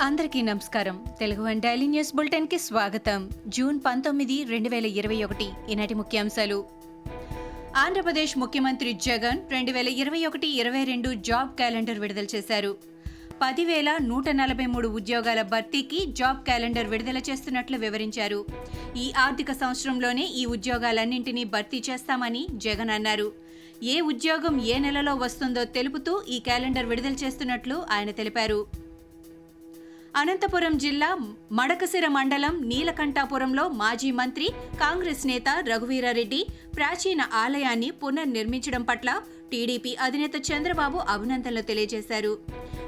అందరికీ నమస్కారం. Telugu one daily news బులెటిన్కి స్వాగతం. జూన్ పంతొమ్మిది రెండు వేల ఇరవై ఒకటి. ఈనాటి ముఖ్యాంశాలు. ఆంధ్రప్రదేశ్ ముఖ్యమంత్రి జగన్ రెండు వేల ఇరవై ఒకటి ఇరవై రెండు జాబ్ క్యాలెండర్ విడుదల చేశారు. పదివేల నూట నలభై మూడు ఉద్యోగాల భర్తీకి జాబ్ క్యాలెండర్ విడుదల చేస్తున్నట్లు వివరించారు. ఈ ఆర్థిక సంవత్సరంలోనే ఈ ఉద్యోగాలన్నింటినీ భర్తీ చేస్తామని జగన్ అన్నారు. ఏ ఉద్యోగం ఏ నెలలో వస్తుందో తెలుపుతూ ఈ క్యాలెండర్ విడుదల చేస్తున్నట్లు ఆయన తెలిపారు. అనంతపురం జిల్లా మడకసిర మండలం నీలకంఠాపురంలో మాజీ మంత్రి కాంగ్రెస్ నేత రఘువీరారెడ్డి ప్రాచీన ఆలయాన్ని పునర్నిర్మించడం పట్ల టీడీపీ అధినేత చంద్రబాబు అభినందనలు తెలియజేశారు.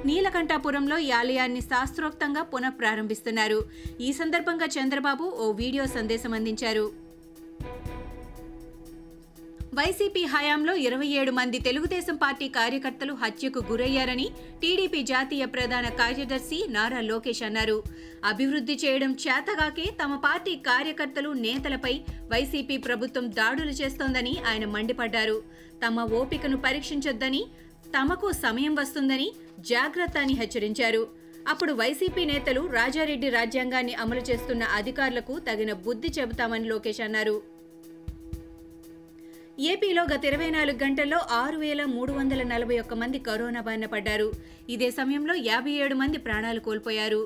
నీలకంఠాపురంలో ఈ ఆలయాన్ని శాస్త్రోక్తంగా పునఃప్రారంభిస్తున్నారు. ఈ సందర్భంగా చంద్రబాబు ఓ వీడియో సందేశం అందించారు. వైసీపీ హయాంలో ఇరవై ఏడు మంది తెలుగుదేశం పార్టీ కార్యకర్తలు హత్యకు గురయ్యారని టీడీపీ జాతీయ ప్రధాన కార్యదర్శి నారా లోకేష్ అన్నారు. అభివృద్ధి చేయడం చేతగాకే తమ పార్టీ కార్యకర్తలు నేతలపై వైసీపీ ప్రభుత్వం దాడులు చేస్తోందని ఆయన మండిపడ్డారు. తమ ఓపికను పరీక్షించొద్దని తమకు సమయం వస్తుందని జాగ్రత్త అని హెచ్చరించారు. అప్పుడు వైసీపీ నేతలు రాజారెడ్డి రాజ్యాంగాన్ని అమలు చేస్తున్న అధికారులకు తగిన బుద్ధి చెబుతామని లోకేష్ అన్నారు. ఏపీలో గత ఇరవై నాలుగు గంటల్లో ఆరు వేల మూడు వందల నలభై ఒక్క మంది కరోనా బారిన పడ్డారు. ఇదే సమయంలో యాభై ఏడు మంది ప్రాణాలు కోల్పోయారు.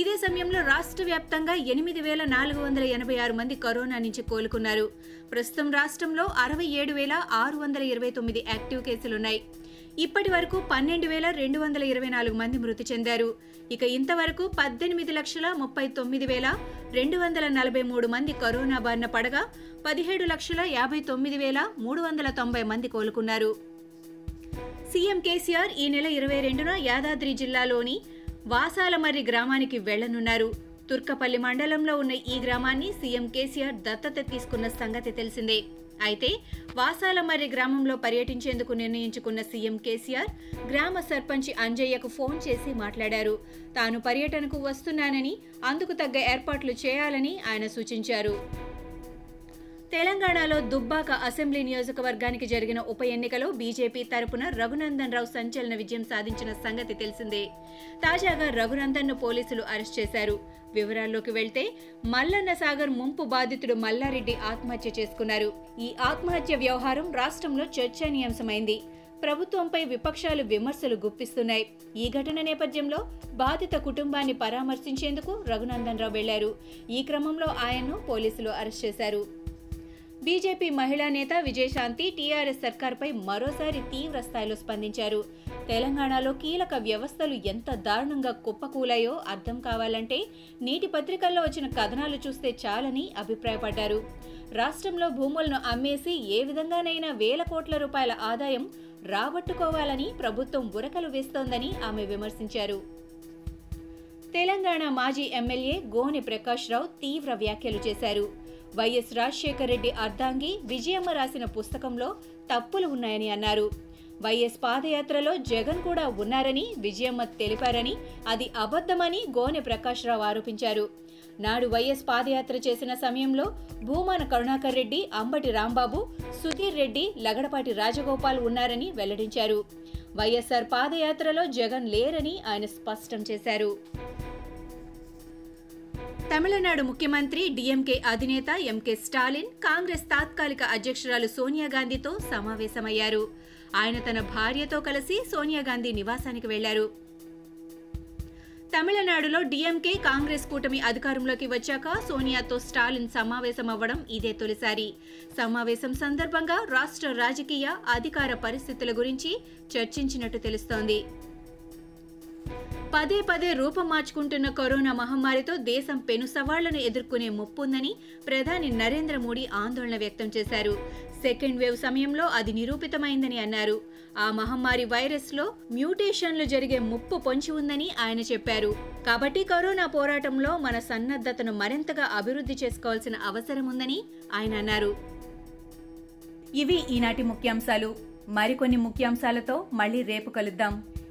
ఇదే సమయంలో రాష్ట్ర వ్యాప్తంగా ఎనిమిది వేల నాలుగు వందల ఎనభై ఆరు మంది కరోనా నుంచి కోలుకున్నారు. ప్రస్తుతం రాష్ట్రంలో అరవై ఏడు వేల ఆరు వందల ఇరవై తొమ్మిది యాక్టివ్ కేసులున్నాయి. ఇప్పటి వరకు పన్నెండు వేల రెండు వందల ఇరవై నాలుగు మంది మృతి చెందారు. ఇక ఇంతవరకు పద్దెనిమిది లక్షల ముప్పై తొమ్మిది వేల రెండు వందల నలభై మూడు మంది కరోనా బారిన పడగా పదిహేడు లక్షల యాభై తొమ్మిది వేల మూడు వందల తొంభై మంది కోలుకున్నారు. సీఎం కేసీఆర్ ఈ నెల ఇరవై రెండున యాదాద్రి జిల్లాలోని వాసాలమర్రి గ్రామానికి వెళ్ళనున్నారు. తుర్కపల్లి మండలంలో ఉన్న ఈ గ్రామాన్ని సీఎం కేసీఆర్ దత్తత తీసుకున్న సంగతి తెలిసిందే. అయితే వాసాలమర్రి గ్రామంలో పర్యటించేందుకు నిర్ణయించుకున్న సీఎం కేసీఆర్ గ్రామ సర్పంచ్ అంజయ్యకు ఫోన్ చేసి మాట్లాడారు. తాను పర్యటనకు వస్తున్నానని అందుకు తగ్గ ఏర్పాట్లు చేయాలని ఆయన సూచించారు. తెలంగాణలో దుబ్బాక అసెంబ్లీ నియోజకవర్గానికి జరిగిన ఉప ఎన్నికలో బీజేపీ తరపున రఘునందన్ రావు సంచలన విజయం సాధించిన సంగతి తెలిసిందే. తాజాగా రఘునందన్ను పోలీసులు అరెస్ట్ చేశారు. వివరాల్లోకి వెళ్తే మల్లన్న సాగర్ ముంపు బాధితుడు మల్లారెడ్డి ఆత్మహత్య చేసుకున్నారు. ఈ ఆత్మహత్య వ్యవహారం రాష్ట్రంలో చర్చనీయాంశమైంది. ప్రభుత్వంపై విపక్షాలు విమర్శలు గుప్పిస్తున్నాయి. ఈ ఘటన నేపథ్యంలో బాధిత కుటుంబాన్ని పరామర్శించేందుకు రఘునందన్ రావు వెళ్ళారు. ఈ క్రమంలో ఆయన్ను పోలీసులు అరెస్ట్ చేశారు. బీజేపీ మహిళా నేత విజయశాంతి టీఆర్ఎస్ సర్కార్పై మరోసారి తీవ్ర స్థాయిలో స్పందించారు. తెలంగాణలో కీలక వ్యవస్థలు ఎంత దారుణంగా కుప్పకూలాయో అర్థం కావాలంటే నేటి పత్రికల్లో వచ్చిన కథనాలు చూస్తే చాలని అభిప్రాయపడ్డారు. రాష్ట్రంలో భూములను అమ్మేసి ఏ విధంగానైనా వేల కోట్ల రూపాయల ఆదాయం రాబట్టుకోవాలని ప్రభుత్వం ఉరకలు వేస్తోందని ఆమె విమర్శించారు. తెలంగాణ మాజీ ఎమ్మెల్యే గోనె ప్రకాష్ రావు తీవ్ర వ్యాఖ్యలు చేశారు. వైఎస్ రాజశేఖర రెడ్డి అర్ధాంగి విజయమ్మ రాసిన పుస్తకంలో తప్పులు ఉన్నాయని అన్నారు. వైఎస్ పాదయాత్రలో జగన్ కూడా ఉన్నారని విజయమ్మ తెలిపారని అది అబద్ధమని గోనె ప్రకాష్ రావు ఆరోపించారు. నాడు వైఎస్ పాదయాత్ర చేసిన సమయంలో భూమాన కరుణాకర్ రెడ్డి అంబటి రాంబాబు సుధీర్ రెడ్డి లగడపాటి రాజగోపాల్ ఉన్నారని వెల్లడించారు. వైఎస్ఆర్ పాదయాత్రలో జగన్ లేరని ఆయన స్పష్టం చేశారు. తమిళనాడు ముఖ్యమంత్రి డిఎంకే అధినేత ఎంకే స్టాలిన్ కాంగ్రెస్ తాత్కాలిక అధ్యక్షురాలు సోనియా గాంధీతో సమావేశమయ్యారు. ఆయన తన భార్యతో కలిసి సోనియా గాంధీ నివాసానికి వెళ్ళారు. తమిళనాడులో డిఎంకే కాంగ్రెస్ కూటమి అధికారంలోకి వచ్చాక సోనియాతో స్టాలిన్ సమావేశమవ్వడం ఇదే తొలిసారి. సమావేశం సందర్భంగా రాష్ట్ర రాజకీయ అధికార పరిస్థితుల గురించి చర్చించినట్టు తెలుస్తోంది. పదే పదే రూపం మార్చుకుంటున్న కరోనా మహమ్మారితో దేశం పెను సవాళ్ళను ఎదుర్కొనే ముప్పుందని ప్రధాని నరేంద్ర మోడీ ఆందోళన వ్యక్తం చేశారు. సెకండ్ వేవ్ సమయంలో అది నిరూపితమైందని అన్నారు. ఆ మహమ్మారి వైరస్లో మ్యూటేషన్లు జరిగే ముప్పు పొంచి ఉందని ఆయన చెప్పారు. కాబట్టి కరోనా పోరాటంలో మన సన్నద్ధతను మరింతగా అభివృద్ధి చేసుకోవాల్సిన అవసరం ఉందని ఆయన అన్నారు. ఇవి ఈనాటి ముఖ్యాంశాలు. మరికొన్ని ముఖ్యాంశాలతో మళ్ళీ రేపు కలుద్దాం.